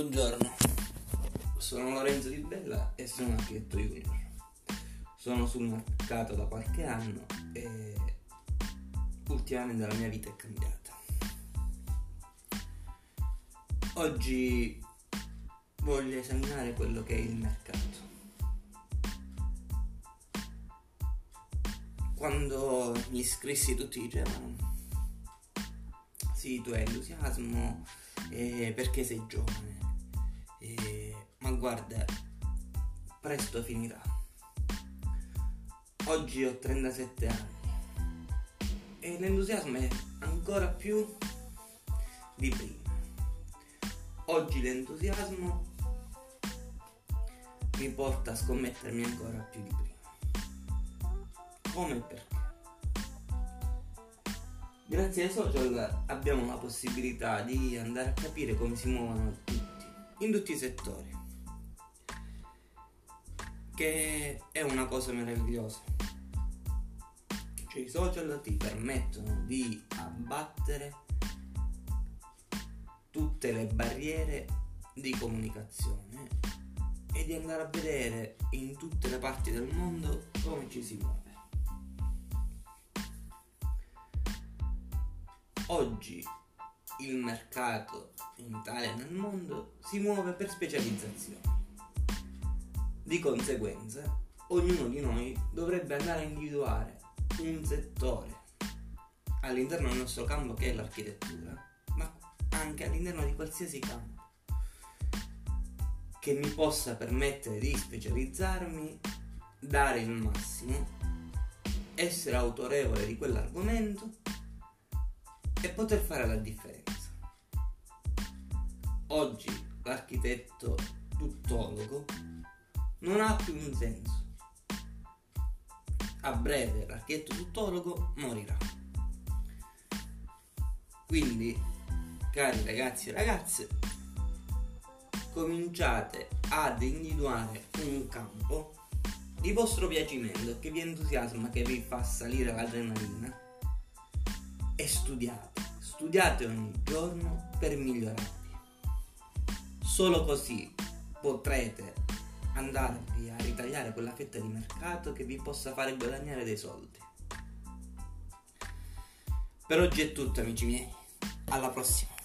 Buongiorno, sono Lorenzo Di Bella e sono architetto junior. Sono sul mercato da qualche anno e ultimamente la mia vita è cambiata. Oggi voglio esaminare quello che è il mercato. Quando mi iscrissi tutti dicevano sì, tu hai entusiasmo eh, perché sei giovane. Guarda, presto finirà. Oggi ho 37 anni e l'entusiasmo è ancora più di prima. Oggi l'entusiasmo mi porta a scommettermi ancora più di prima. Come e perché? Grazie ai social abbiamo la possibilità di andare a capire come si muovono tutti, in tutti i settori, che è una cosa meravigliosa. Cioè i social ti permettono di abbattere tutte le barriere di comunicazione e di andare a vedere in tutte le parti del mondo come ci si muove. Oggi il mercato in Italia e nel mondo si muove per specializzazione. Di conseguenza, ognuno di noi dovrebbe andare a individuare un settore all'interno del nostro campo che è l'architettura, ma anche all'interno di qualsiasi campo che mi possa permettere di specializzarmi, dare il massimo, essere autorevole di quell'argomento e poter fare la differenza. Oggi l'architetto tuttologo non ha più un senso. A breve l'architetto tuttologo morirà. Quindi, cari ragazzi e ragazze, cominciate ad individuare un campo di vostro piacimento che vi entusiasma, che vi fa salire l'adrenalina e studiate, studiate ogni giorno per migliorarvi. Solo così potrete andarvi a ritagliare quella fetta di mercato che vi possa fare guadagnare dei soldi. Per oggi è tutto amici miei, alla prossima!